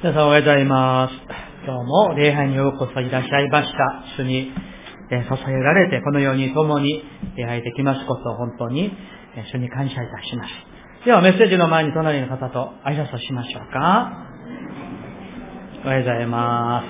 皆さんおはようございます。今日も礼拝にようこそいらっしゃいました。主に支えられて、このように共に礼拝できますことを本当にえ主に感謝いたします。ではメッセージの前に隣の方と挨拶をしましょうか。おはようございます。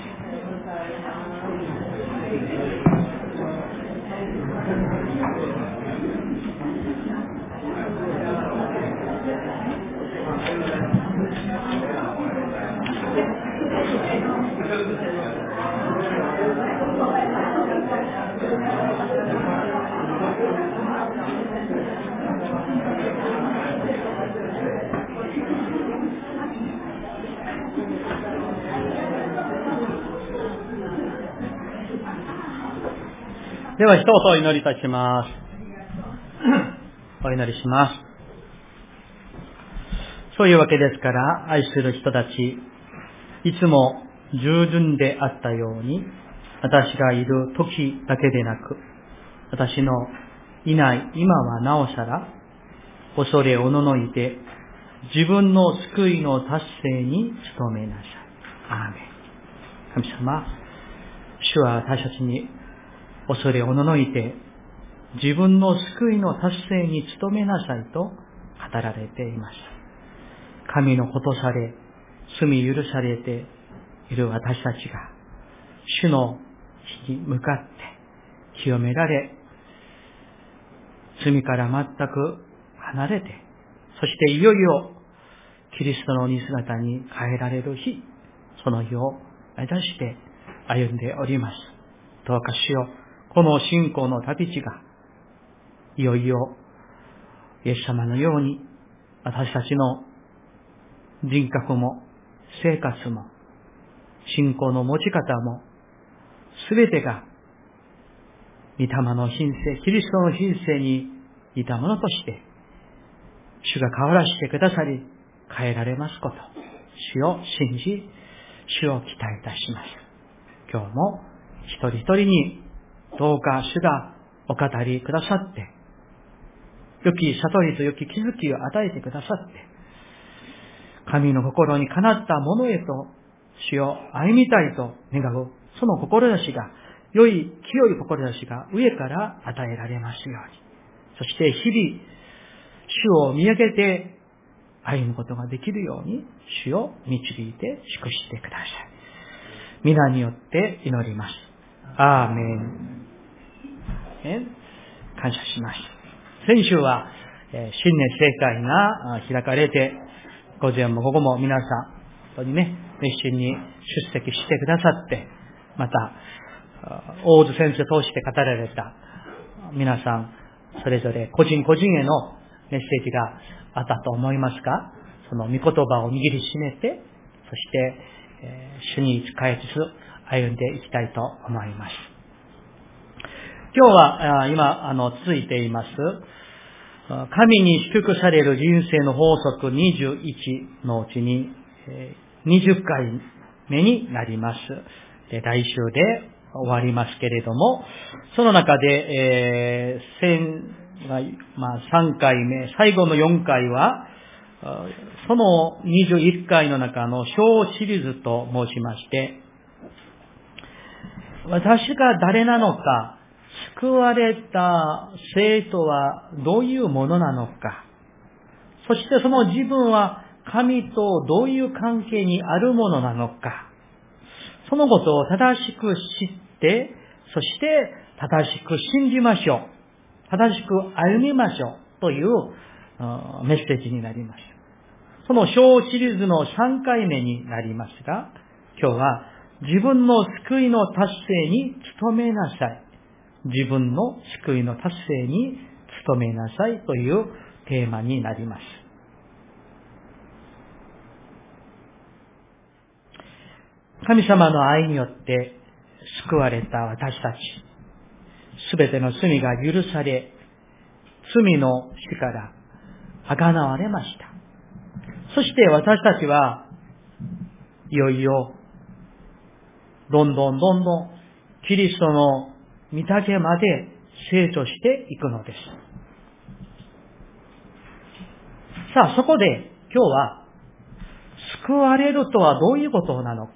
では一言お祈りいたします。お祈りします。そういうわけですから、愛する人たち、いつも従順であったように、私がいる時だけでなく、私のいない今はなおさら、恐れおののいて、自分の救いの達成に努めなさい。アーメン。神様、主は私たちに恐れおののいて、自分の救いの達成に努めなさいと語られています。神のことされ、罪許されている私たちが、主の日に向かって清められ、罪から全く離れて、そしていよいよキリストの似姿に変えられる日、その日を目指して歩んでおります。どうかしよう。この信仰の旅路が、いよいよ、イエス様のように、私たちの人格も、生活も、信仰の持ち方も、すべてが、御霊の品性、キリストの品性に似たものとして、主が変わらしてくださり、変えられますこと、主を信じ、主を期待いたします。今日も一人一人にどうか主がお語りくださって、良き悟りと良き気づきを与えてくださって、神の心にかなったものへと主を歩みたいと願う、その志が、良い、清い志が上から与えられますように。そして日々、主を見上げて歩むことができるように、主を導いて祝してください。皆によって祈ります。アーメン。え感謝します。先週は、え新年正会が開かれて、午前も午後も皆さん、本当にね、熱心に出席してくださって、また、大津先生を通して語られた皆さん、それぞれ個人個人へのメッセージがあったと思いますが、その御言葉を握りしめて、そして、え主に仕えつつ歩んでいきたいと思います。今日は、今、あの、続いています、神に祝福される人生の法則21のうちに、20回目になります。で来週で終わりますけれども、その中で、えー、先が、まあ、3回目、最後の4回は、その21回の中の小シリーズと申しまして、私が誰なのか、救われた生徒はどういうものなのか、そしてその自分は神とどういう関係にあるものなのか、そのことを正しく知って、そして正しく信じましょう。正しく歩みましょう。というメッセージになります。その小シリーズの3回目になりますが、今日は自分の救いの達成に努めなさい。自分の救いの達成に努めなさいというテーマになります。神様の愛によって救われた私たち、すべての罪が許され、罪の死からあがなわれました。そして私たちは、いよいよ、どんどんどんどん、キリストの御丈まで成長していくのです。さあ、そこで今日は、救われるとはどういうことなのか。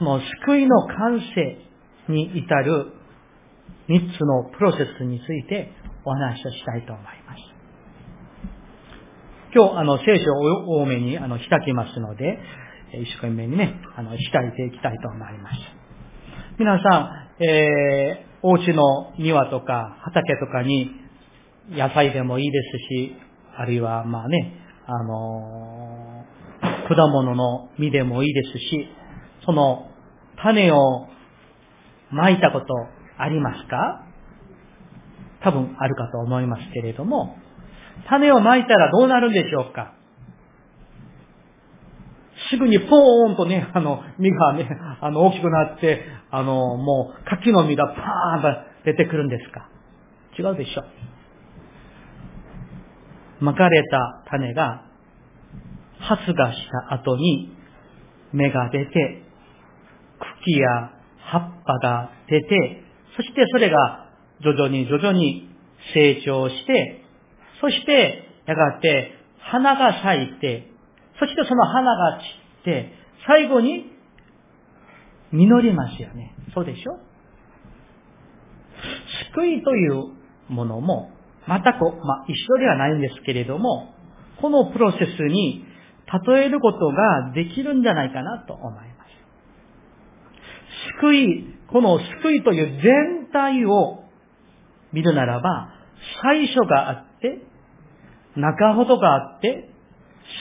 もう救いの完成に至る三つのプロセスについてお話をしたいと思います。今日、あの、聖書を多めに、あの、開きますので、一生懸命にね、あの、開いていきたいと思います。皆さん、えー、お家の庭とか畑とかに野菜でもいいですし、あるいは、まあね、あのー、果物の実でもいいですし、その種をまいたことありますか？多分あるかと思いますけれども、種をまいたらどうなるんでしょうか？すぐにポーンとね、あの、実がね、あの、大きくなって、あの、もう、柿の実がパーンと出てくるんですか違うでしょ。まかれた種が、発芽した後に、芽が出て、茎や葉っぱが出て、そしてそれが徐々に徐々に成長して、そしてやがて花が咲いて、そしてその花が散って、最後に実りますよね。そうでしょ？救いというものも、またこう、まあ、一緒ではないんですけれども、このプロセスに例えることができるんじゃないかなと思います。救い、この救いという全体を見るならば、最初があって、中ほどがあって、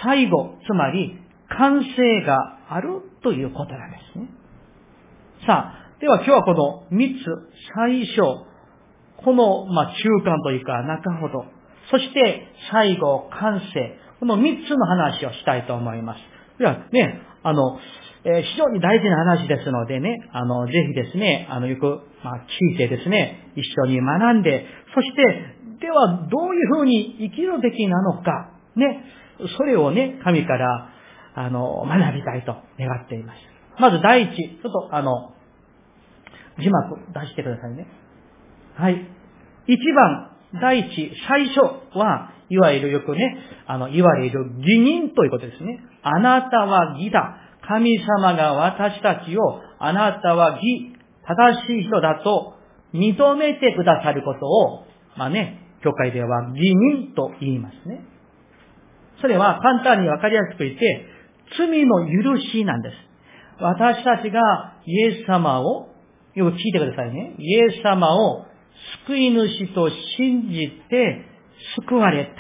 最後、つまり完成があるということなんですね。さあ、では今日はこの三つ、最初、この、まあ、中間というか中ほど、そして最後、完成、この三つの話をしたいと思います。ではね、あの、えー、非常に大事な話ですのでね、あの、ぜひですね、あの、よく、まあ、聞いてですね、一緒に学んで、そして、では、どういうふうに生きるべきなのか、ね、それをね、神から、あの、学びたいと願っています。まず第一、ちょっと、あの、字幕出してくださいね。はい。一番、第一、最初は、いわゆるよくね、あの、いわゆる義人ということですね。あなたは義だ。神様が私たちを、あなたは義、正しい人だと認めてくださることを、まあね、教会では義人と言いますね。それは簡単にわかりやすく言って、罪の許しなんです。私たちがイエス様を、よく聞いてくださいね。イエス様を救い主と信じて救われた。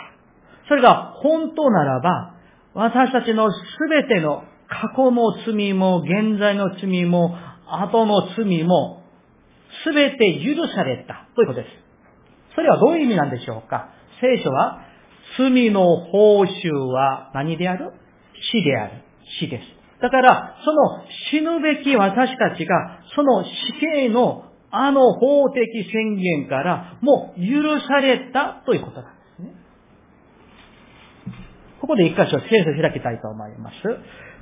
それが本当ならば、私たちのすべての過去の罪も、現在の罪も、後の罪も、すべて許されたということです。それはどういう意味なんでしょうか？聖書は、罪の報酬は何である？死である。死です。だから、その死ぬべき私たちが、その死刑のあの法的宣言からもう許されたということなんですね。ここで一箇所聖書を開きたいと思います。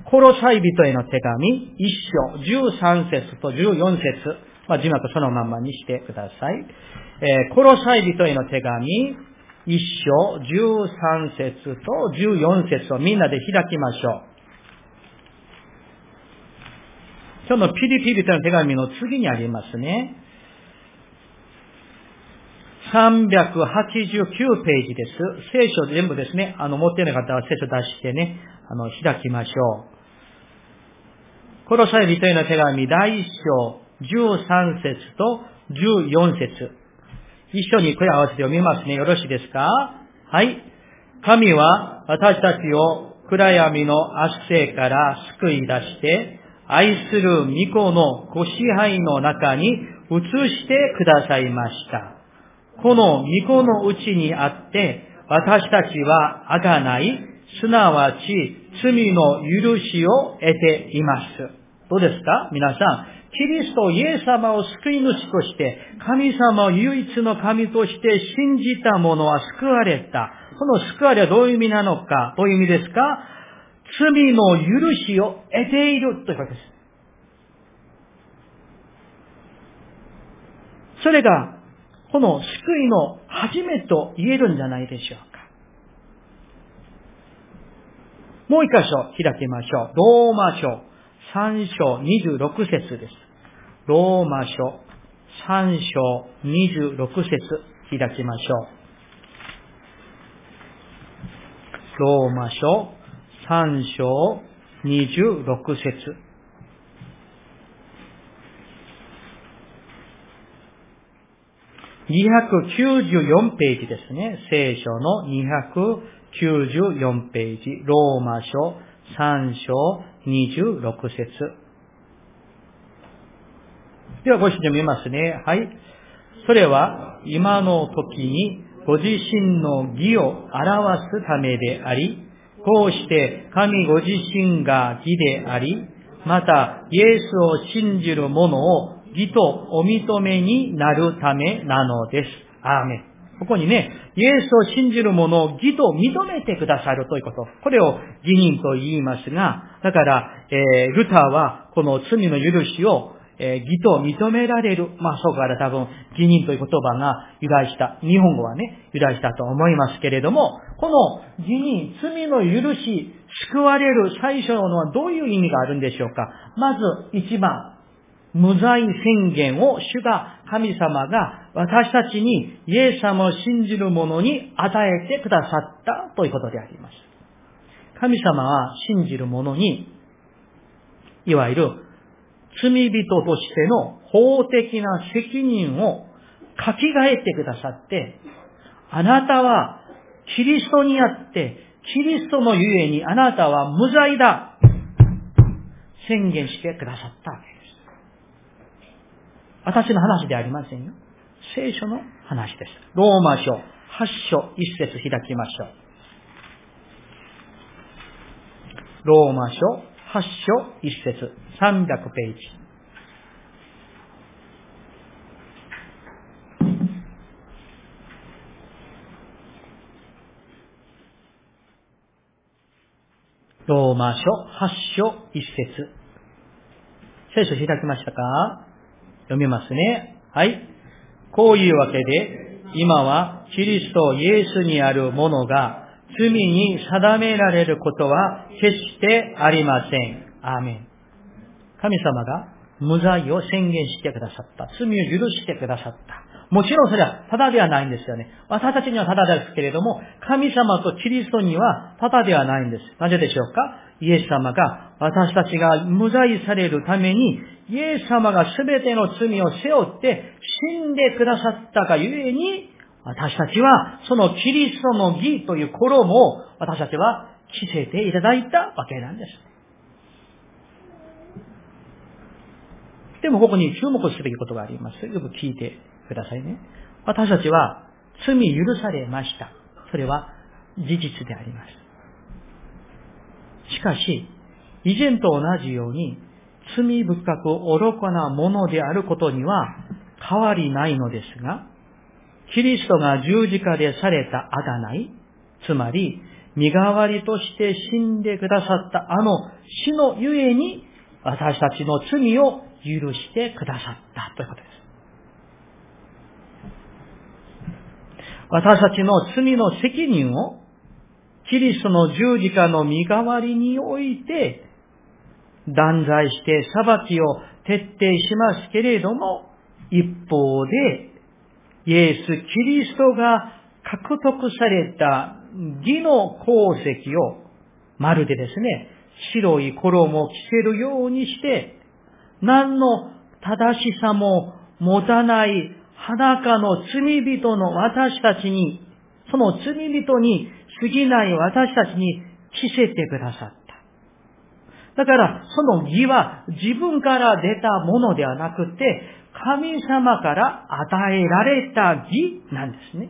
コロサイ人への手紙、一章、13節と14節まあ、字幕そのまんまにしてください。えー、コロサイ人への手紙、一章、13節と14節をみんなで開きましょう。今日のピリピリとの手紙の次にありますね。389ページです。聖書全部ですね、あの、持ってい方は聖書出してね、あの、開きましょう。コロサイ人への手紙第一章13節と14節一緒に声合わせて読みますね。よろしいですか？はい。神は私たちを暗闇の圧政から救い出して、愛する御子のご支配の中に移してくださいました。この御子のうちにあって、私たちはあがない、すなわち罪の許しを得ています。どうですか？皆さん、キリストイエス様を救い主として、神様を唯一の神として信じた者は救われた。この救われはどういう意味なのかどういう意味ですか？罪の許しを得ているということです。それが、この救いの初めと言えるんじゃないでしょうか。もう一箇所開きましょう。ローマ書3章26節です。ローマ書3章26節開きましょう。ローマ書3章26節294ページですね。聖書の294ページ。ローマ書3章26節ではご一緒に見ますね。はい。それは今の時にご自身の義を表すためであり、こうして神ご自身が義であり、またイエスを信じる者を義とお認めになるためなのです。アーメン。ここにね、イエスを信じる者を義と認めてくださるということ。これを義人と言いますが、だから、えー、ルターはこの罪の許しをえー、義と認められる。まあ、そこから多分、義人という言葉が由来した。日本語はね、由来したと思いますけれども、この義人、罪の許し、救われる最初のはどういう意味があるんでしょうか。まず、一番、無罪宣言を主が、神様が私たちにイエス様を信じる者に与えてくださったということであります。神様は信じる者に、いわゆる罪人としての法的な責任を書き換えてくださって、あなたはキリストにあって、キリストのゆえにあなたは無罪だ宣言してくださったわけです。私の話ではありませんよ。聖書の話です。ローマ書8章1節開きましょう。ローマ書8章1節300ページ。ローマ書8章1節聖書開きましたか？読みますね。はい。こういうわけで、今はキリストイエスにあるものが罪に定められることは決してありません。アーメン。神様が無罪を宣言してくださった。罪を許してくださった。もちろんそれはただではないんですよね。私たちにはただですけれども、神様とキリストにはただではないんです。なぜでしょうか？イエス様が私たちが無罪されるために、イエス様が全ての罪を背負って死んでくださったがゆえに、私たちは、そのキリストの義という衣を私たちは着せていただいたわけなんです。でもここに注目すべきことがあります。よく聞いてくださいね。私たちは罪許されました。それは事実であります。しかし、以前と同じように、罪深く愚かなものであることには変わりないのですが、キリストが十字架でされたあだない、つまり、身代わりとして死んでくださったあの死のゆえに、私たちの罪を許してくださったということです。私たちの罪の責任を、キリストの十字架の身代わりにおいて、断罪して裁きを徹底しますけれども、一方で、イエス・キリストが獲得された義の功績を、まるでですね、白い衣を着せるようにして、何の正しさも持たない裸の罪人の私たちに、その罪人に過ぎない私たちに着せてくださった。だから、その義は自分から出たものではなくて、神様から与えられた義なんですね。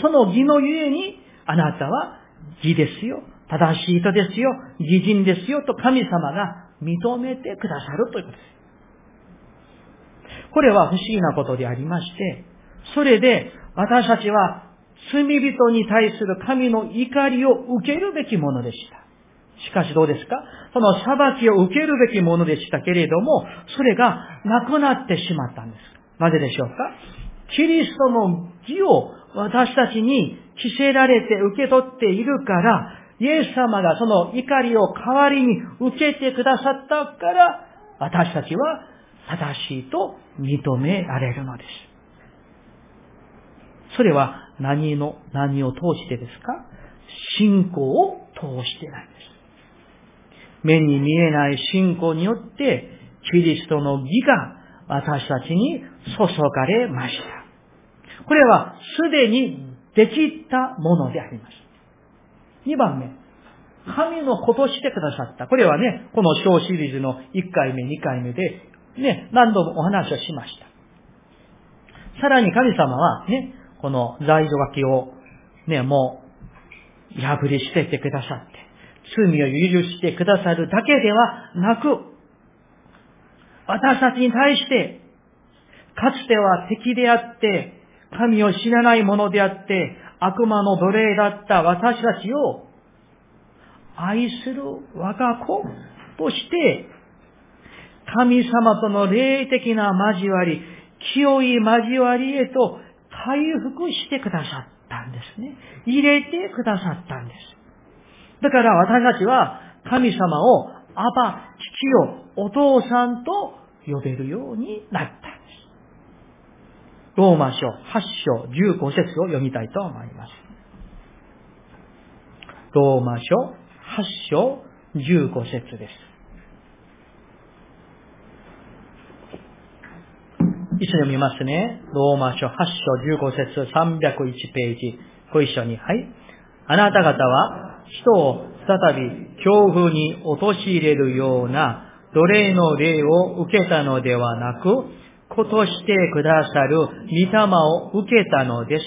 その義のゆえに、あなたは義ですよ。正しい人ですよ。義人ですよ。と神様が認めてくださるということです。これは不思議なことでありまして、それで私たちは罪人に対する神の怒りを受けるべきものでした。しかしどうですか？その裁きを受けるべきものでしたけれども、それがなくなってしまったんです。なぜでしょうか？キリストの義を私たちに着せられて受け取っているから、イエス様がその怒りを代わりに受けてくださったから、私たちは正しいと認められるのです。それは何の、何を通してですか？信仰を通してなんです。目に見えない信仰によって、キリストの義が私たちに注がれました。これはすでにできたものであります。2番目。神のことしてくださった。これはね、この小シリーズの1回目、2回目で、ね、何度もお話をしました。さらに神様はね、この在所書きをね、もう破り捨ててくださって、罪を許してくださるだけではなく、私たちに対して、かつては敵であって、神を知らない者であって、悪魔の奴隷だった私たちを愛する我が子として、神様との霊的な交わり、清い交わりへと回復してくださったんですね。入れてくださったんです。だから私たちは神様をアバ、父よ、お父さんと呼べるようになったんです。ローマ書8章15節を読みたいと思います。ローマ書8章15節です。一緒に読みますね。ローマ書8章15節301ページ。ご一緒に。はい。あなた方は人を再び恐怖に陥れるような奴隷の霊を受けたのではなく、子としてくださる御霊を受けたのです。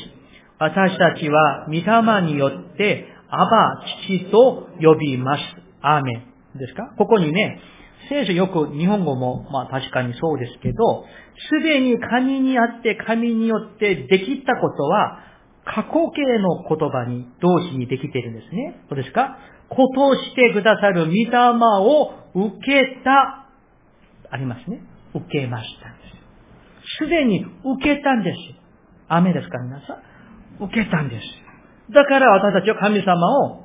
私たちは御霊によって、アバ、父と呼びます。アーメン。ですか？ここにね、聖書よく日本語もまあ確かにそうですけど、すでに神にあって神によってできたことは、過去形の言葉に、動詞にできているんですね。そうですか？ことをしてくださる御霊を受けた、ありますね。受けましたです。すでに受けたんです。雨ですか皆さん。受けたんです。だから私たちは神様を、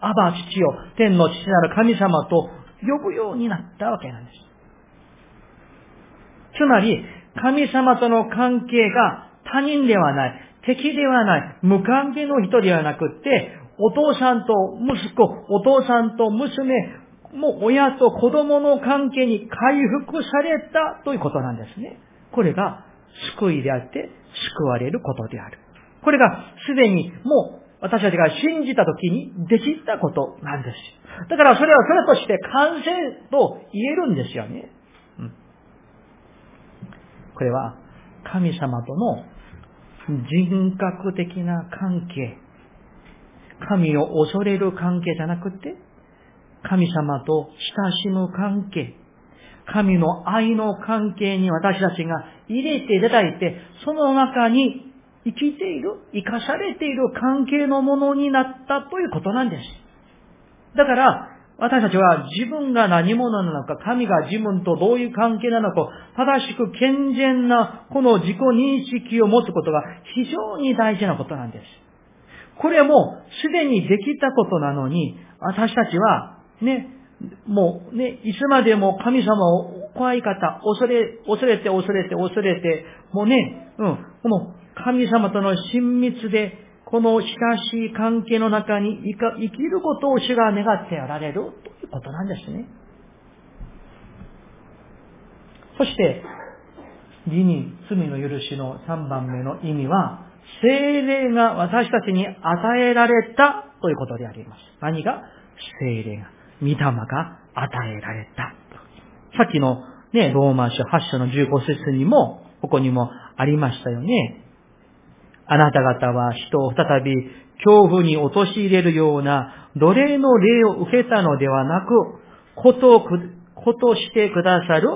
アバ父よ、天の父なる神様と呼ぶようになったわけなんです。つまり、神様との関係が他人ではない、敵ではない、無関係の人ではなくって、お父さんと息子、お父さんと娘、もう親と子供の関係に回復されたということなんですね。これが救いであって救われることである。これがすでにもう私たちが信じた時にできたことなんです。だからそれはそれとして完成と言えるんですよね。うん、これは神様との人格的な関係、神を恐れる関係じゃなくて、神様と親しむ関係、神の愛の関係に私たちが入れていただいて、その中に生きている、生かされている関係のものになったということなんです。だから、私たちは自分が何者なのか、神が自分とどういう関係なのか、正しく健全なこの自己認識を持つことが非常に大事なことなんです。これもすでにできたことなのに、私たちはね、もうね、いつまでも神様を怖い方、恐れ、恐れて恐れて恐れて、もうね、うん、もう神様との親密で、この親しい関係の中に生きることを主が願ってやられるということなんですね。そして、義に罪の許しの3番目の意味は、精霊が私たちに与えられたということであります。何が？精霊が、御霊が与えられた。さっきのね、ローマ書8章の15節にも、ここにもありましたよね。あなた方は人を再び恐怖に陥れるような奴隷の霊を受けたのではなく、ことを、ことしてくださる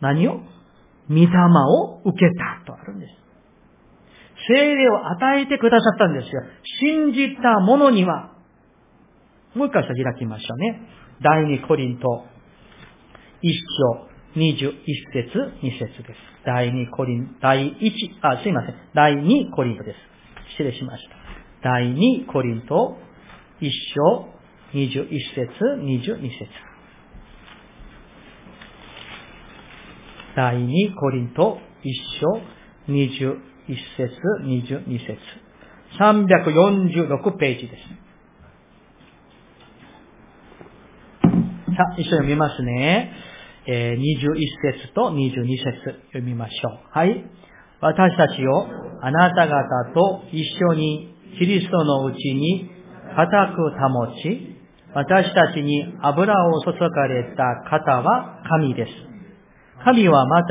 何を？御霊を受けたとあるんです。精霊を与えてくださったんですよ。信じた者には、もう一回開きましょうね。第二コリント、一章、二十一節、二節です。第二コリン、第一、あ、すいません。第二コリントです。失礼しました。第二コリント、一章、21節、22節。第2コリント1章21節、22節。346ページです。さあ、一緒に読みますね。え、21節と22節読みましょう。はい。私たちをあなた方と一緒にキリストのうちに固く保ち、私たちに油を注がれた方は神です。神はまた、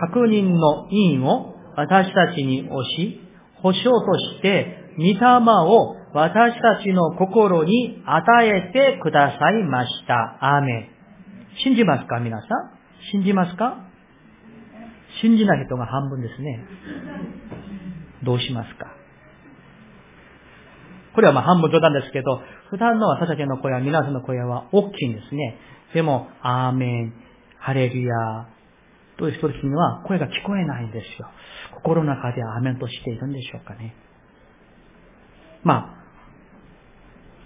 確認の因を私たちに押し、保証として、御霊を私たちの心に与えてくださいました。アーメン。信じますか？皆さん？信じますか？信じない人が半分ですね。どうしますか？これはまあ半分冗談ですけど、普段の私たちの声は、皆さんの声は大きいんですね。でも、アーメン、ハレルヤという人たちには声が聞こえないんですよ。心の中でアーメンとしているんでしょうかね。まあ、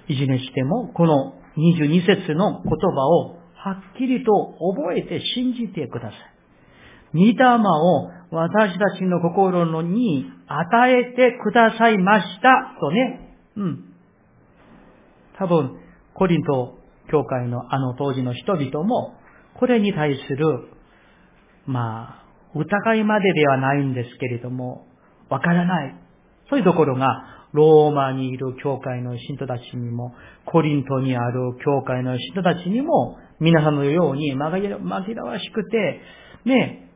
いじめしても、この22節の言葉をはっきりと覚えて信じてください。御霊を私たちの心に与えてくださいましたとね。うん。多分、コリント教会のあの当時の人々も、これに対する、まあ、疑いまでではないんですけれども、わからない。そういうところがローマにいる教会の信徒たちにも、コリントにある教会の信徒たちにも、皆さんのように紛らわしくて、ね、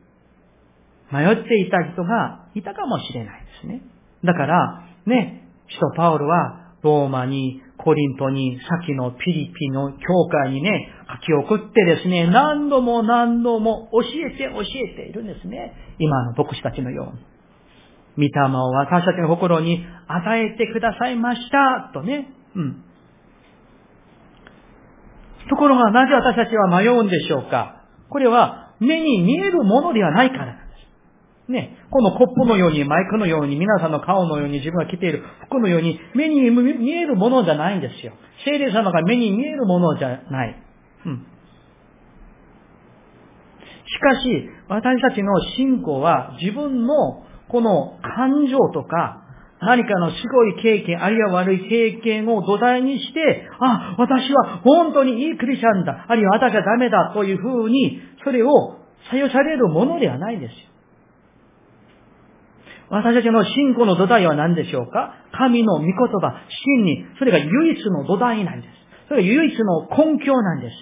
迷っていた人がいたかもしれないですね。だから、ね、使徒パウルはローマに、コリントに、先のピリピの教会にね、書き送ってですね、何度も何度も教えて教えているんですね。今の牧師たちのように。御霊を私たちの心に与えてくださいました、とね。うん。ところがなぜ私たちは迷うんでしょうかこれは目に見えるものではないからなんです。ね。このコップのように、マイクのように、皆さんの顔のように、自分が着ている服のように、目に見えるものじゃないんですよ。聖霊様が目に見えるものじゃない。うん。しかし、私たちの信仰は自分のこの感情とか、何かのすごい経験、あるいは悪い経験を土台にして、あ、私は本当にいいクリスチャンだ、あるいは私はダメだというふうに、それを採用されるものではないんですよ。私たちの信仰の土台は何でしょうか？神の御言葉、真理、それが唯一の土台なんです。それが唯一の根拠なんです。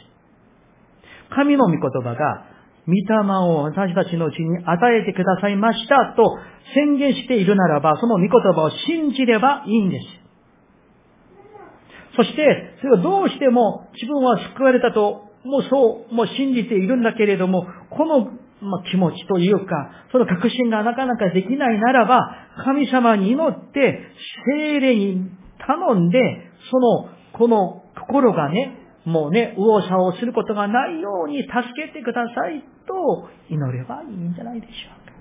神の御言葉が御霊を私たちのうちに与えてくださいましたと宣言しているならば、その御言葉を信じればいいんです。そして、それをどうしても自分は救われたと、もうそう、もう信じているんだけれども、この、ま気持ちというか、その確信がなかなかできないならば、神様に祈って、精霊に頼んで、その、この心がね、もうね、右往左往することがないように助けてくださいと祈ればいいんじゃないでしょうか。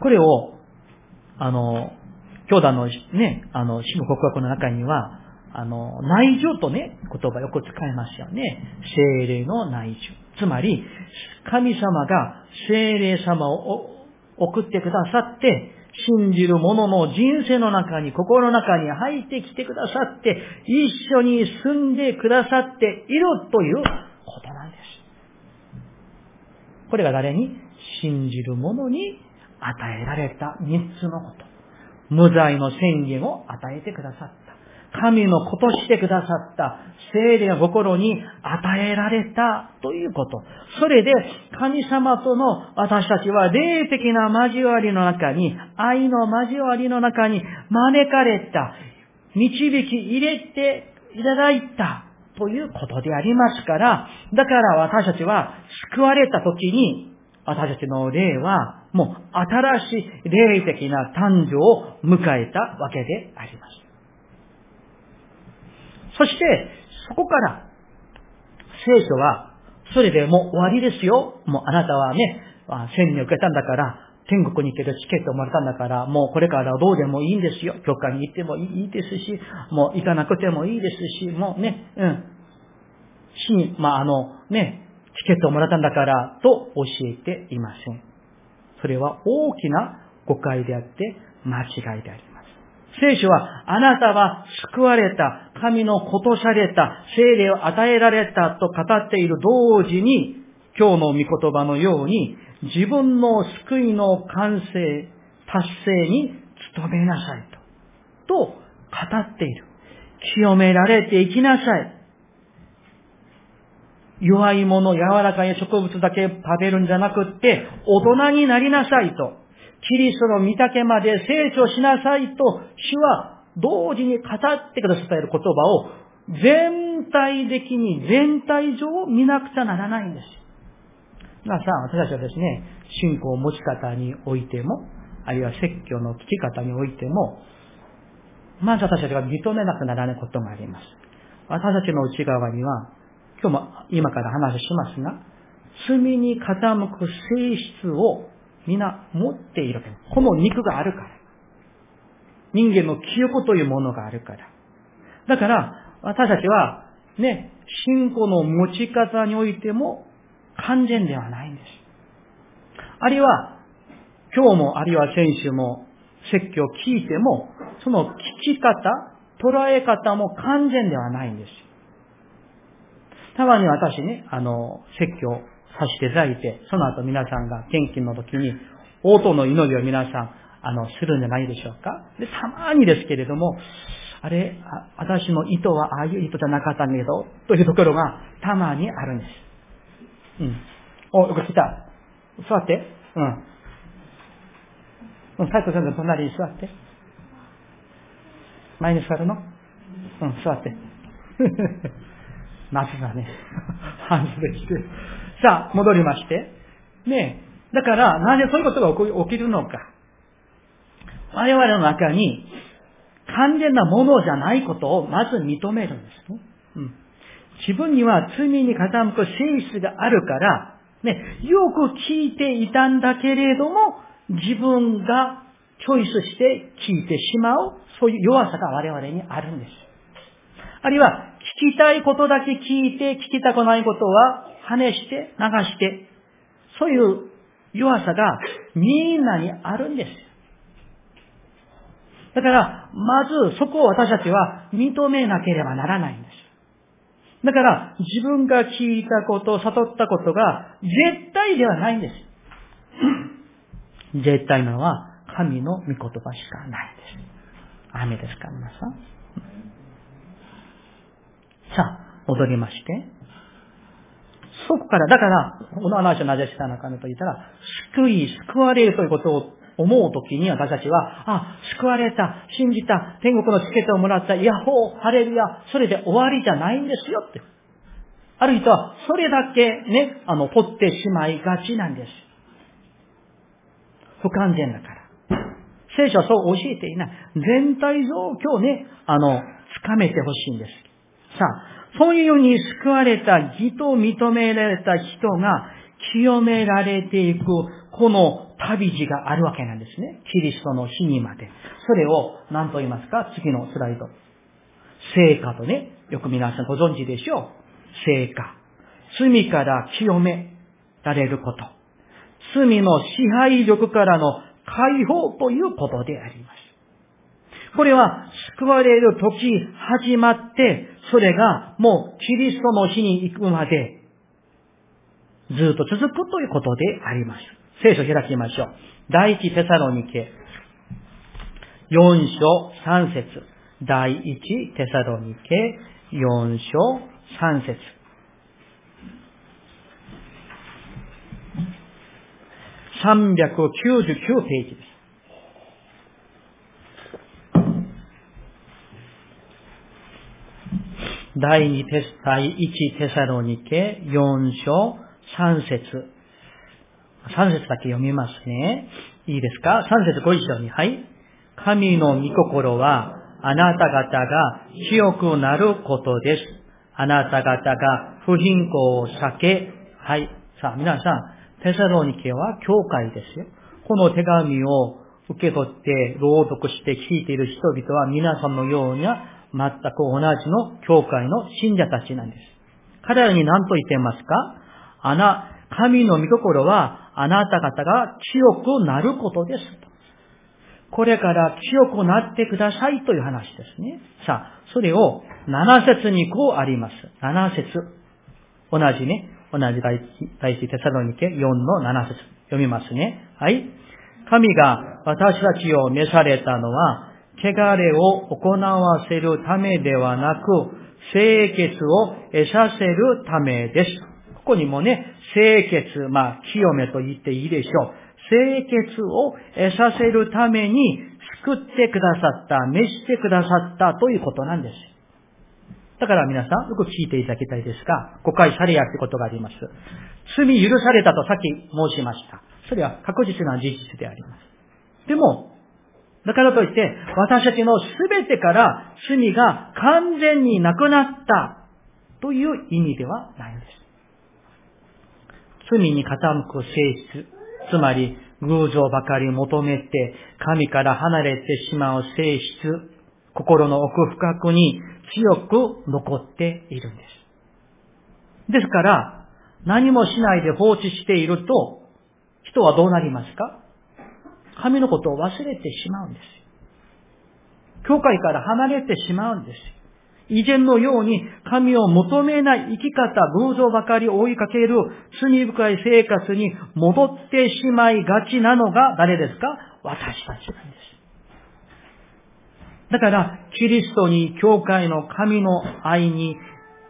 これを、あの、教団のね、あの、死の告白の中には、あの、内情とね、言葉よく使いますよね。精霊の内情。つまり、神様が精霊様を送ってくださって、信じる者の人生の中に、心の中に入ってきてくださって、一緒に住んでくださっているということなんです。これが誰に？信じる者に与えられた三つのこと。無罪の宣言を与えてくださった。神の子としてくださった聖霊が心に与えられたということ。それで神様との私たちは霊的な交わりの中に、愛の交わりの中に招かれた、導き入れていただいたということでありますから、だから私たちは救われた時に、私たちの霊はもう新しい霊的な誕生を迎えたわけであります。そして、そこから、聖書は、それでもう終わりですよ。もうあなたはね、千に受けたんだから、天国に行けるチケットをもらったんだから、もうこれからどうでもいいんですよ。教会に行ってもいいですし、もう行かなくてもいいですし、もうね、うん。死に、まあ、あの、ね、チケットをもらったんだから、と教えていません。それは大きな誤解であって、間違いであり。聖書は、あなたは救われた、神のことされた、聖霊を与えられたと語っている同時に、今日の御言葉のように、自分の救いの完成、達成に努めなさいと、と語っている。清められていきなさい。弱いもの、柔らかい植物だけ食べるんじゃなくって、大人になりなさいと。キリストの御丈まで成長しなさいと、主は同時に語ってくださっている言葉を全体的に全体上見なくちゃならないんです。皆さん、私たちはですね、信仰を持ち方においても、あるいは説教の聞き方においても、まず私たちが認めなくならないことがあります。私たちの内側には、今日も今から話しますが、罪に傾く性質を皆持っている。この肉があるから。人間の記憶というものがあるから。だから、私たちは、ね、信仰の持ち方においても完全ではないんです。あるいは、今日も、あるいは先週も、説教を聞いても、その聞き方、捉え方も完全ではないんです。たまに私ね、あの、説教させていただいて、その後皆さんが献金の時に、応答の祈りを皆さん、あの、するんじゃないでしょうか。で、たまにですけれども、あれ、あ私の意図はああいう意図じゃなかったんだけど、というところがたまにあるんです。うん。お、よく来た。座って。うん。うん、斉藤さんの隣に座って。前に座るの？うん、座って。夏だね。半袖着て。さあ、戻りまして。ねだから、なぜそういうことが起きるのか。我々の中に、完全なものじゃないことをまず認めるんですね。うん、自分には罪に傾く性質があるから、ね、よく聞いていたんだけれども、自分がチョイスして聞いてしまう、そういう弱さが我々にあるんです。あるいは、聞きたいことだけ聞いて、聞きたくないことは、跳ねして、流して、そういう弱さがみんなにあるんです。だから、まずそこを私たちは認めなければならないんです。だから、自分が聞いたこと、悟ったことが絶対ではないんです。絶対なのは神の御言葉しかないんです。雨ですか、皆さん。さあ、戻りまして。そこから、だから、この話をなぜしたのかと言ったら、救い、救われるということを思うときに私たちは、あ、救われた、信じた、天国のチケットをもらった、ヤホー、ハレルヤ、それで終わりじゃないんですよって。ある人は、それだけね、あの、取ってしまいがちなんです。不完全だから。聖書はそう教えていない。全体像を今日ね、あの、つかめてほしいんです。さあ、そういうように救われた、義と認められた人が清められていく、この旅路があるわけなんですね。キリストの死にまで。それを何と言いますか？次のスライド。聖歌とね、よく皆さんご存知でしょう。聖歌。罪から清められること。罪の支配力からの解放ということであります。これは救われる時始まって、それがもうキリストの死に行くまで、ずっと続くということであります。聖書を開きましょう。第一テサロニケ、4章3節第一テサロニケ、4章3節399ページです。第2テス、第1テサロニケ4章3節3節だけ読みますね。いいですか ?3 節ご一緒に。はい。神の御心は、あなた方が清くなることです。あなた方が不貧困を避け、はい。さあ、皆さん、テサロニケは教会ですよ。この手紙を受け取って朗読して聞いている人々は皆さんのような全く同じの教会の信者たちなんです。彼らに何と言っていますか？あな、神の御心はあなた方が強くなることです。これから強くなってくださいという話ですね。さあ、それを7節にこうあります。7節同じね、同じ第一テサロニケ4の7節読みますね。はい。神が私たちを召されたのは、汚れを行わせるためではなく、清潔を得させるためです。ここにもね、清潔、まあ、清めと言っていいでしょう。清潔を得させるために救ってくださった、召してくださったということなんです。だから皆さん、よく聞いていただきたいですが、誤解されやってことがあります。罪許されたとさっき申しました。それは確実な事実であります。でも、だからといって、私たちの全てから罪が完全になくなったという意味ではないのです。罪に傾く性質、つまり偶像ばかり求めて神から離れてしまう性質、心の奥深くに強く残っているんです。ですから、何もしないで放置していると、人はどうなりますか？神のことを忘れてしまうんです。教会から離れてしまうんです。以前のように神を求めない生き方、偶像ばかり追いかける罪深い生活に戻ってしまいがちなのが誰ですか？私たちなんです。だから、キリストに教会の神の愛に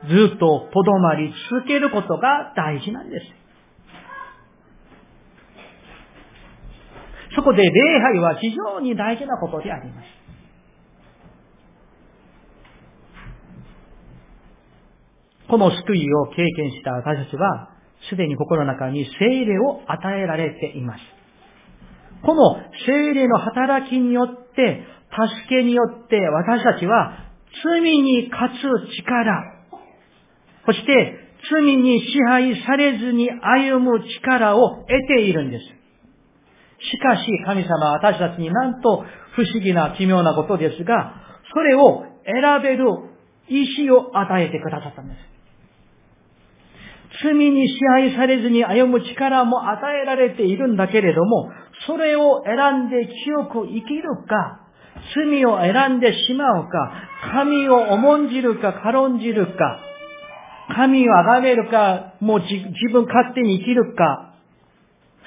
ずっととどまり続けることが大事なんです。そこで礼拝は非常に大事なことであります。この救いを経験した私たちは、すでに心の中に精霊を与えられています。この精霊の働きによって、助けによって私たちは罪に勝つ力、そして罪に支配されずに歩む力を得ているんです。しかし神様は私たちになんと不思議な奇妙なことですが、それを選べる意志を与えてくださったんです。罪に支配されずに歩む力も与えられているんだけれども、それを選んで清く生きるか、罪を選んでしまうか、神を重んじるか軽んじるか、神を崇めるか、もう自分勝手に生きるか、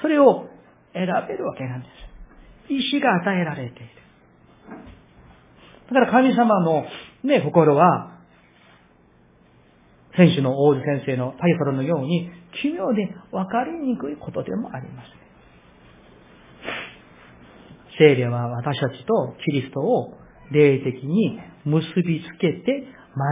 それを選べるわけなんです。意志が与えられている。だから神様のね、心は、選手の王子先生のタイトルのように、奇妙で分かりにくいことでもあります。聖霊は私たちとキリストを霊的に結びつけて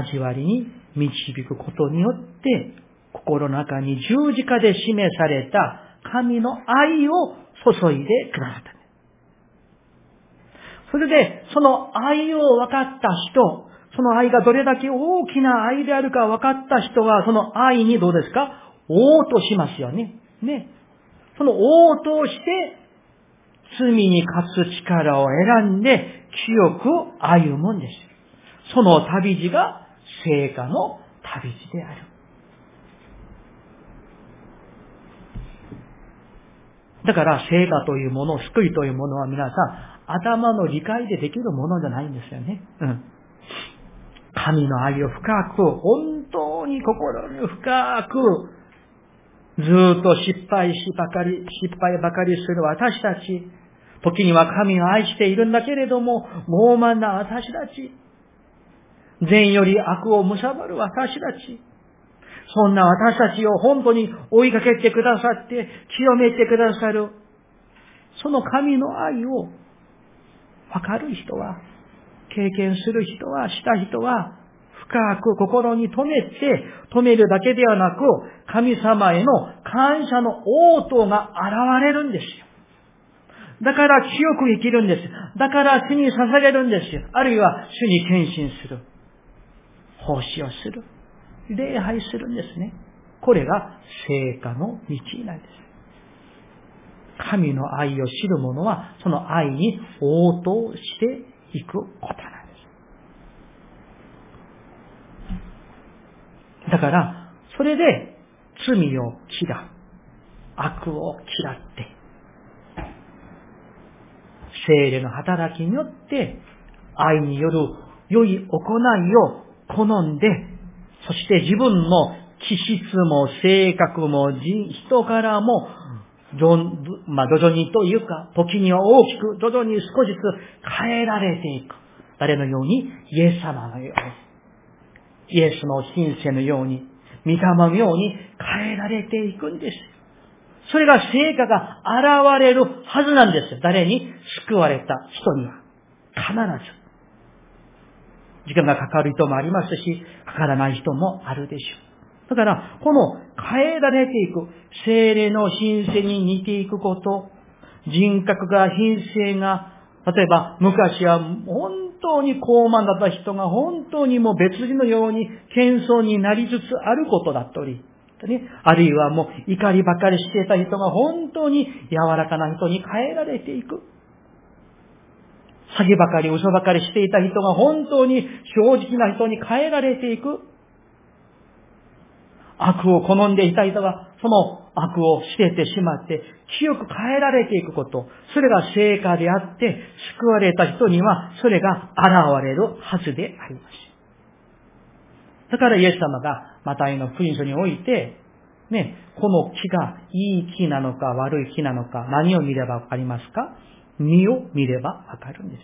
交わりに導くことによって、心の中に十字架で示された神の愛を注いでくださった。それで、その愛を分かった人、その愛がどれだけ大きな愛であるか分かった人は、その愛にどうですか？応としますよね。ね。その応として、罪に勝つ力を選んで、清く歩むんです。その旅路が、聖火の旅路である。だから、聖火というもの、救いというものは皆さん、頭の理解でできるものじゃないんですよね。うん。神の愛を深く、本当に心に深く、ずっと失敗しばかり、失敗ばかりする私たち、時には神を愛しているんだけれども、傲慢な私たち、善より悪を貪る私たち、そんな私たちを本当に追いかけてくださって、清めてくださる、その神の愛をわかる人は、経験する人は、した人は、深く心に留めて、留めるだけではなく、神様への感謝の応答が現れるんですよ。だから清く生きるんです。だから主に捧げるんですよ。あるいは主に献身する。奉仕をする。礼拝するんですね。これが聖火の道なんです。神の愛を知る者は、その愛に応答していくことなんです。だから、それで罪を嫌う。悪を嫌って、精霊の働きによって、愛による良い行いを好んで、そして自分の気質も性格も人からも、まあ、徐々にというか、時には大きく、徐々に少しずつ変えられていく。誰のように？イエス様のように。イエスの神聖のように、御霊のように変えられていくんです。それが成果が現れるはずなんです。誰に？救われた人には。必ず。時間がかかる人もありますし、かからない人もあるでしょう。だから、この変えられていく、精霊の神聖に似ていくこと、人格が品性が、例えば昔は本当に高慢だった人が本当にもう別人のように謙遜になりつつあることだったり、ね、あるいはもう怒りばかりしていた人が本当に柔らかな人に変えられていく。詐欺ばかり嘘ばかりしていた人が本当に正直な人に変えられていく。悪を好んでいた人がその悪を捨ててしまって清く変えられていくこと。それが成果であって救われた人にはそれが現れるはずであります。だからイエス様がマタイの福音書において、ね、この木がいい木なのか悪い木なのか何を見ればわかりますか？実を見ればわかるんです。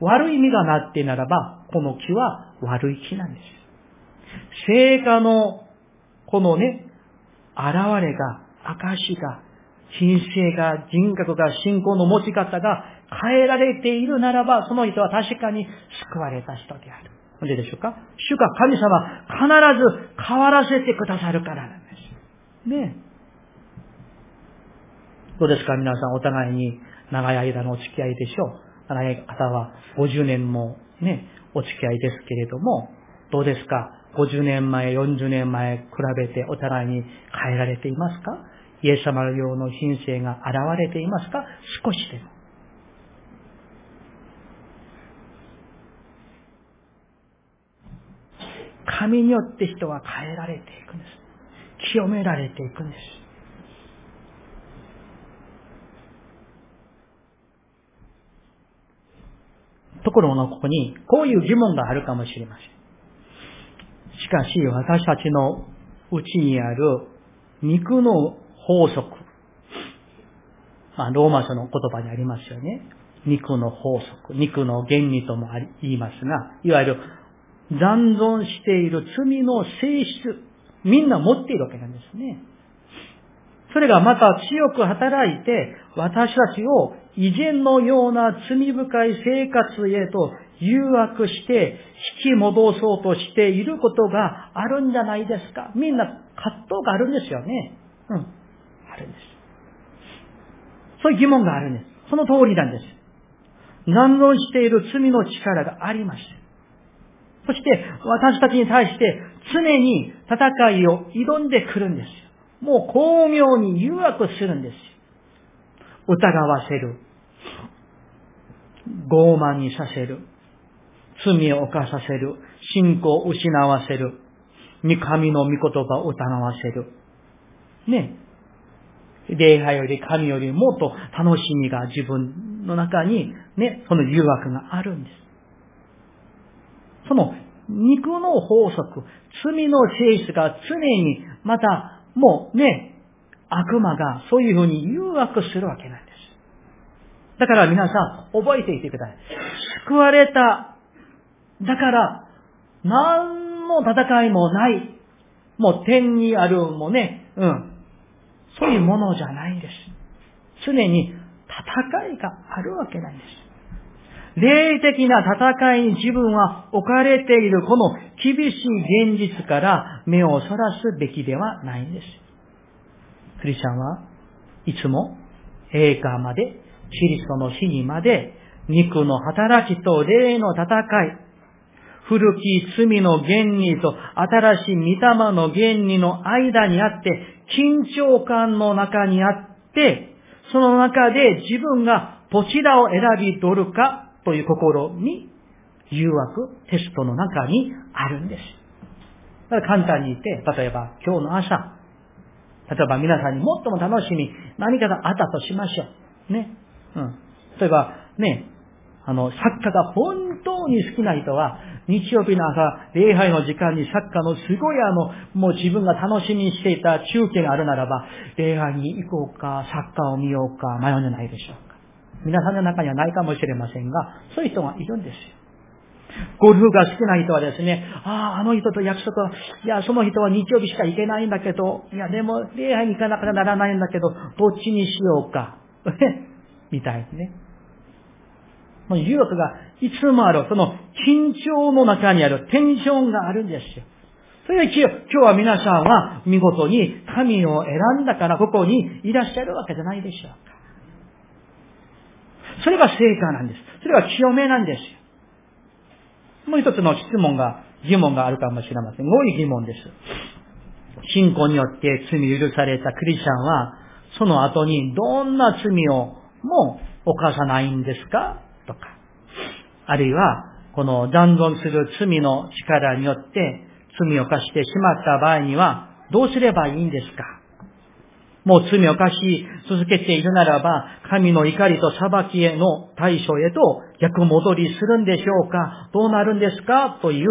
悪い実がなってならば、この木は悪い木なんです。成果の、このね、現れが、証が、品性が、人格が、信仰の持ち方が変えられているならば、その人は確かに救われた人である。なぜでしょうか？主が神様必ず変わらせてくださるからなんです。ねどうですか？皆さんお互いに長い間のお付き合いでしょう。長い方は50年もね、お付き合いですけれども、どうですか ?50 年前、40年前比べてお互いに変えられていますか？イエス様のような神聖が現れていますか？少しでも。神によって人は変えられていくんです。清められていくんです。ところがここに、こういう疑問があるかもしれません。しかし、私たちのうちにある肉の法則。まあ、ローマ書の言葉にありますよね。肉の法則。肉の原理とも言いますが、いわゆる残存している罪の性質、みんな持っているわけなんですね。それがまた強く働いて、私たちを以前のような罪深い生活へと誘惑して引き戻そうとしていることがあるんじゃないですか。みんな葛藤があるんですよね。うん。あるんです。そういう疑問があるんです。その通りなんです。難論している罪の力があります。そして私たちに対して常に戦いを挑んでくるんです。もう巧妙に誘惑するんです。疑わせる。傲慢にさせる。罪を犯させる。信仰を失わせる。神の御言葉を疑わせる。ね。礼拝より神よりもっと楽しみが自分の中にね、その誘惑があるんです。その肉の法則、罪の性質が常にまたもうね、悪魔がそういうふうに誘惑するわけなんです。だから皆さん覚えていてください。救われた。だから、何の戦いもない。もう天にあるもね、うん。そういうものじゃないんです。常に戦いがあるわけなんです。霊的な戦いに自分は置かれているこの厳しい現実から目をそらすべきではないんです。クリスチャンはいつも栄華まで、キリストの死にまで、肉の働きと霊の戦い、古き罪の原理と新しい御霊の原理の間にあって、緊張感の中にあって、その中で自分がどちらを選び取るかという心に誘惑、テストの中にあるんです。だから簡単に言って、例えば今日の朝、例えば皆さんにもっとも楽しみ、何かがあったとしましょう。ね。うん。例えば、ね、あの、サッカーが本当に好きな人は、日曜日の朝、礼拝の時間にサッカーのすごいあの、もう自分が楽しみにしていた中継があるならば、礼拝に行こうか、サッカーを見ようか、迷うんじゃないでしょうか。皆さんの中にはないかもしれませんが、そういう人がいるんですよ。ゴルフが好きな人はですね、ああ、あの人と約束は、いや、その人は日曜日しか行けないんだけど、いや、でも、礼拝に行かなきゃならないんだけど、どっちにしようか。みたいですね。もう誘惑がいつもある、その緊張の中にあるテンションがあるんですよ。それで今日は皆さんは見事に神を選んだからここにいらっしゃるわけじゃないでしょうか。それが成果なんです。それは清めなんですよ。もう一つの質問が、疑問があるかもしれません。多い疑問です。信仰によって罪許されたクリスチャンは、その後にどんな罪をもう犯さないんですか？とか、あるいは、この残存する罪の力によって罪を犯してしまった場合には、どうすればいいんですか？もう罪を犯し続けているならば、神の怒りと裁きへの対処へと逆戻りするんでしょうか？どうなるんですか？という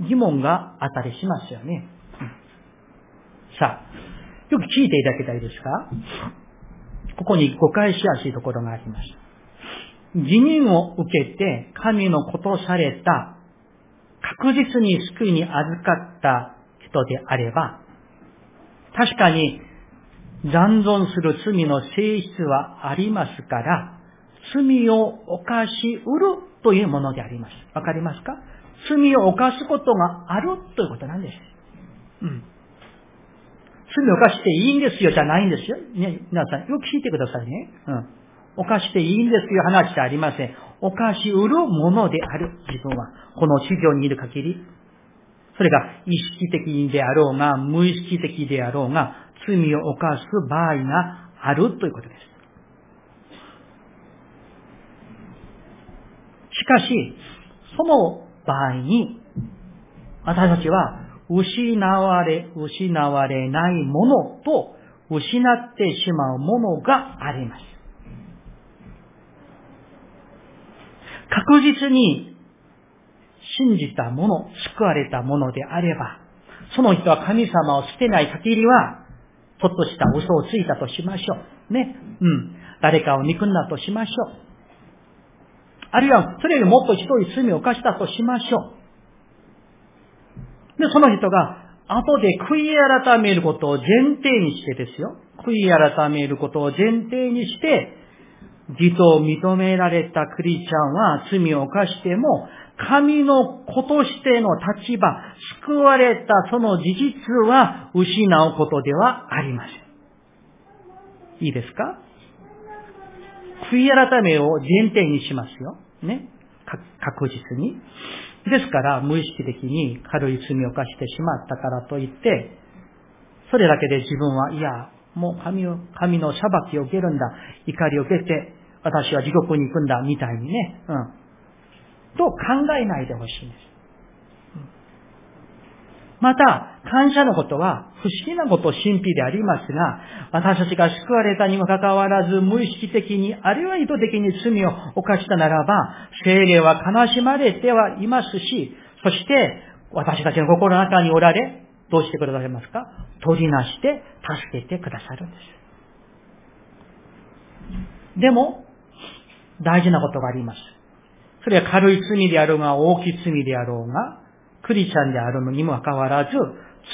疑問があったりしますよね。さあ、よく聞いていただきたいですか？ここに誤解しやすいところがあります。辞任を受けて神のことされた確実に救いに預かった人であれば、確かに残存する罪の性質はありますから、罪を犯しうるというものであります。わかりますか？罪を犯すことがあるということなんです。うん。罪を犯していいんですよじゃないんですよ。ね、皆さんよく聞いてくださいね。うん。犯していいんですという話じゃありません。犯しうるものである自分は。この地上にいる限り。それが意識的であろうが、無意識的であろうが、罪を犯す場合があるということです。しかし、その場合に、私たちは失われ、失われないものと失ってしまうものがあります。確実に信じたもの、救われたものであれば、その人は神様を捨てない限りは、ちょっとした嘘をついたとしましょう。ね。うん。誰かを憎んだとしましょう。あるいは、それよりもっとひどい罪を犯したとしましょう。で、その人が、後で悔い改めることを前提にしてですよ。悔い改めることを前提にして、義と認められたクリスチャンは罪を犯しても、神の子としての立場、救われたその事実は失うことではありません。いいですか？悔い改めを前提にしますよ。ね？確実に。ですから、無意識的に軽い罪を犯してしまったからといって、それだけで自分は、いや、もう神を、神の裁きを受けるんだ。怒りを受けて、私は地獄に行くんだ、みたいにね。うん。と考えないでほしいんです。また、感謝のことは不思議なこと、神秘でありますが、私たちが救われたにもかかわらず、無意識的に、あるいは意図的に罪を犯したならば、精霊は悲しまれてはいますし、そして、私たちの心の中におられ、どうしてくださいますか？取りなして助けてくださるんです。でも、大事なことがあります。それは軽い罪であろうが大きい罪であろうが、クリスチャンであるのにもかかわらず、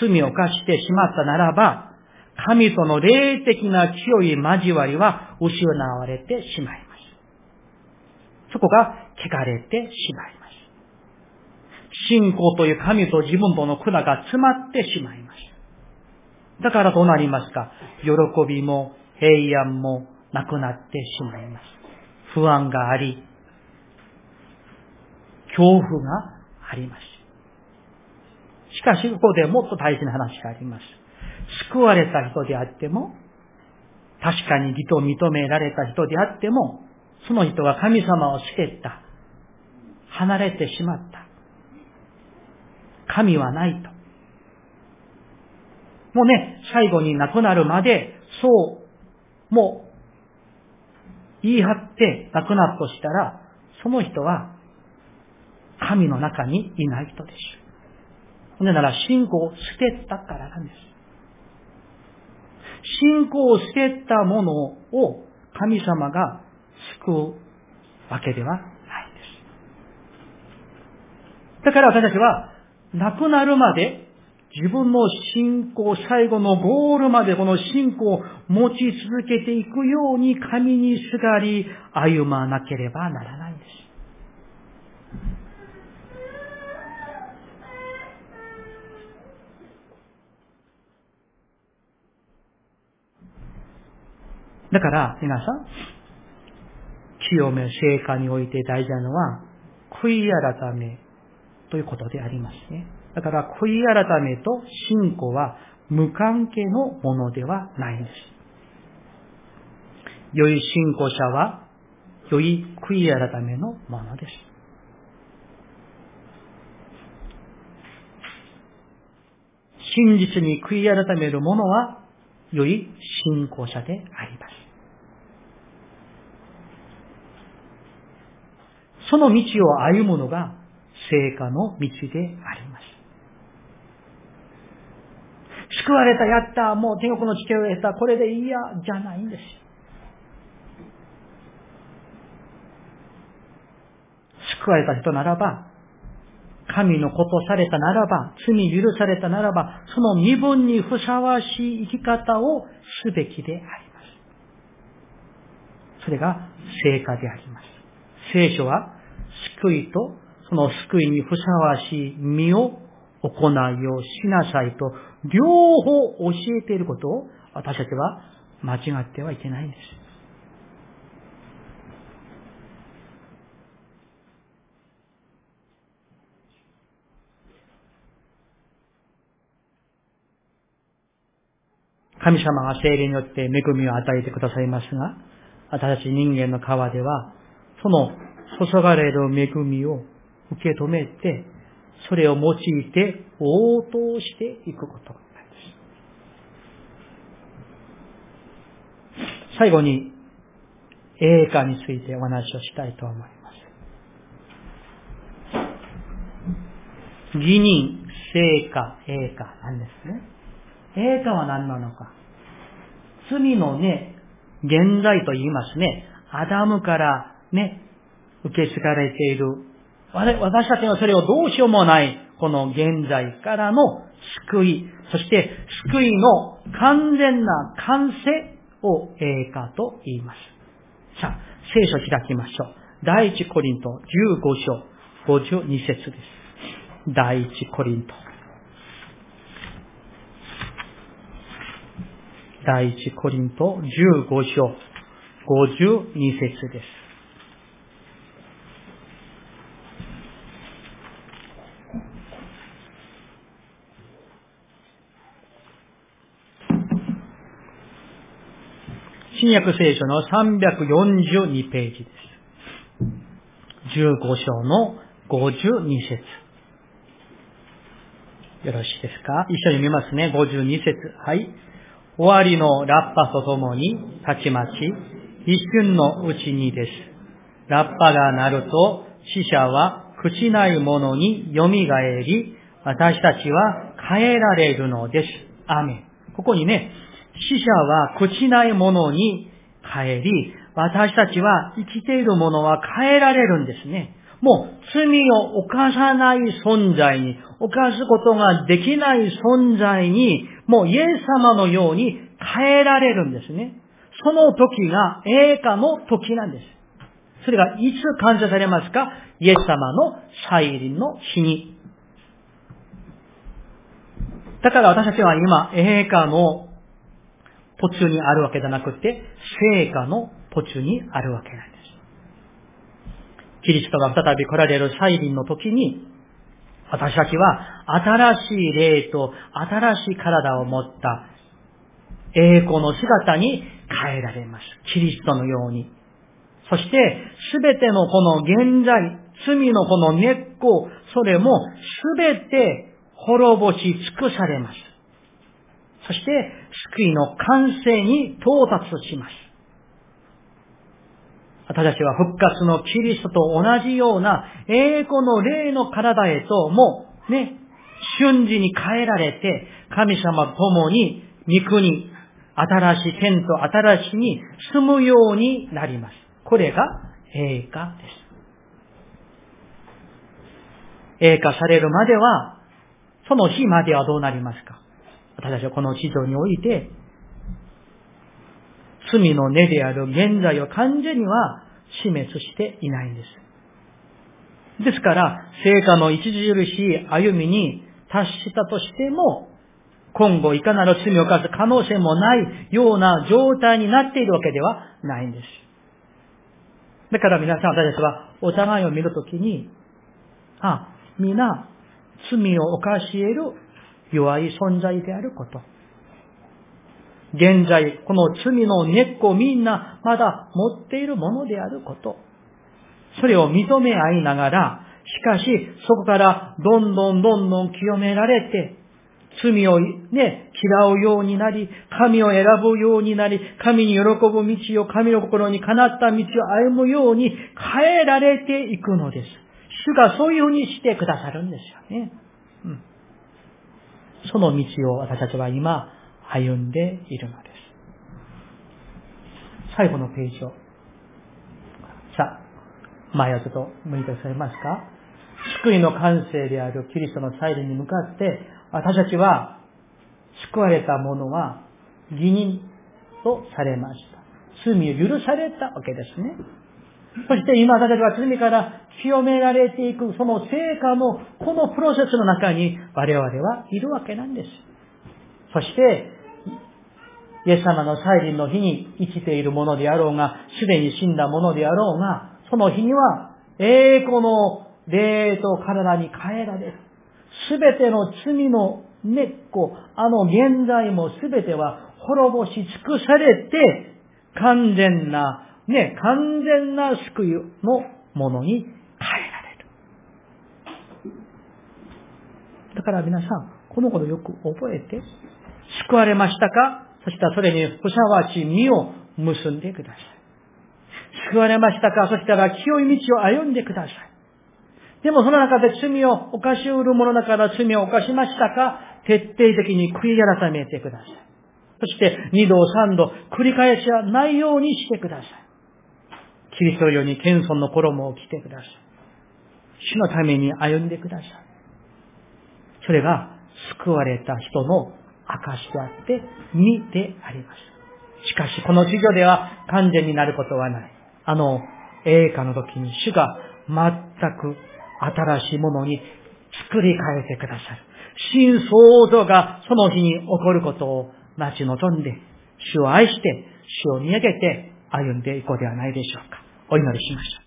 罪を犯してしまったならば、神との霊的な清い交わりは失われてしまいます。そこが汚れてしまいます。信仰という神と自分との管が詰まってしまいます。だからどうなりますか？喜びも平安もなくなってしまいます。不安があり、恐怖があります。しかし、ここでもっと大事な話があります。救われた人であっても、確かに義と認められた人であっても、その人が神様を捨てた。離れてしまった。神はないと。もうね、最後に亡くなるまで、そう、もう、言い張って亡くなるとしたら、その人は、神の中にいない人でしょう。なら、信仰を捨てたからなんです。信仰を捨てたものを神様が救うわけではないんです。だから私たちは、亡くなるまで自分の信仰、最後のゴールまでこの信仰を持ち続けていくように神にすがり歩まなければならないんです。だから皆さん、清め、聖火において大事なのは、悔い改めということでありますね。だから悔い改めと信仰は無関係のものではないんです。良い信仰者は良い悔い改めのものです。真実に悔い改める者は良い信仰者であります。その道を歩むのが成果の道であります。救われた、やった、もう天国の地形を得た、これでいいや、じゃないんです。救われた人ならば、神のことされたならば、罪許されたならば、その身分にふさわしい生き方をすべきであります。それが成果であります。聖書は救いとその救いにふさわしい身を行いをしなさいと、両方教えていることを私たちは間違ってはいけないんです。神様が精霊によって恵みを与えてくださいますが、私たち人間の川では、その注がれる恵みを受け止めて、それを用いて応答していくことなんです。最後に、栄華についてお話をしたいと思います。義人、聖華、栄華なんですね。栄華は何なのか。罪のね、現在と言いますね。アダムからね、受け継がれている私たちはそれをどうしようもない、この現在からの救い、そして救いの完全な完成を栄華と言います。さあ、聖書開きましょう。第一コリント15章52節です。第一コリント。第一コリント15章52節です。新約聖書の342ページです。15章の52節。よろしいですか？一緒に見ますね。52節。はい。終わりのラッパとともに、たちまち、一瞬のうちにです。ラッパが鳴ると、死者は朽ちないものに蘇り、私たちは変えられるのです。アメここにね、死者は朽ちないものに帰り、私たちは生きているものは変えられるんですね。もう罪を犯さない存在に、犯すことができない存在に、もうイエス様のように変えられるんですね。その時が栄華の時なんです。それがいつ感謝されますか？イエス様の再臨の日に。だから私たちは今、栄華の途中にあるわけじゃなくて、成果の途中にあるわけなんです。キリストが再び来られる再臨の時に、私たちは新しい霊と新しい体を持った栄光の姿に変えられます。キリストのように。そして、すべてのこの現在、罪のこの根っこ、それもすべて滅ぼし尽くされます。そして、救いの完成に到達します。私たちは復活のキリストと同じような栄光の霊の体へともね、瞬時に変えられて、神様と共に御国、新しい天と新しいに住むようになります。これが栄華です。栄華されるまでは、その日まではどうなりますか？私たちはこの地上において、罪の根である現在を完全には死滅していないんです。ですから、成果の著しい歩みに達したとしても、今後いかなる罪を犯す可能性もないような状態になっているわけではないんです。だから皆さん私たちはお互いを見るときに、あ、皆罪を犯し得る弱い存在であること。現在、この罪の根っこみんなまだ持っているものであること。それを認め合いながら、しかし、そこからどんどんどんどん清められて、罪をね、嫌うようになり、神を選ぶようになり、神に喜ぶ道を、神の心にかなった道を歩むように変えられていくのです。主がそういうふうにしてくださるんですよね。その道を私たちは今歩んでいるのです。最後のページを。さあ、前をちょっと向いてくださいますか？救いの感性であるキリストの再臨に向かって、私たちは救われた者は義人とされました。罪を許されたわけですね。そして今私たちは罪から清められていくその成果のこのプロセスの中に我々はいるわけなんです。そして、イエス様の再臨の日に生きているものであろうが、すでに死んだものであろうが、その日には栄光の霊と体に変えられる。すべての罪の根っこ、あの現在もすべては滅ぼし尽くされて、完全な、ね、完全な救いのものに変えられる。だから皆さん、このことよく覚えて、救われましたか？そしたらそれにふさわしい実を結んでください。救われましたか？そしたら清い道を歩んでください。でもその中で罪を犯しうる者だから罪を犯しましたか？徹底的に悔い改めてください。そして二度三度繰り返しはないようにしてください。キリストよに謙遜の衣を着てください。主のために歩んでください。それが救われた人の証であって、身であります。しかし、この授業では完全になることはない。あの、栄華の時に主が全く新しいものに作り変えてくださる。新創造がその日に起こることを待ち望んで、主を愛して、主を見上げて歩んでいこうではないでしょうか。お祈りしましょう。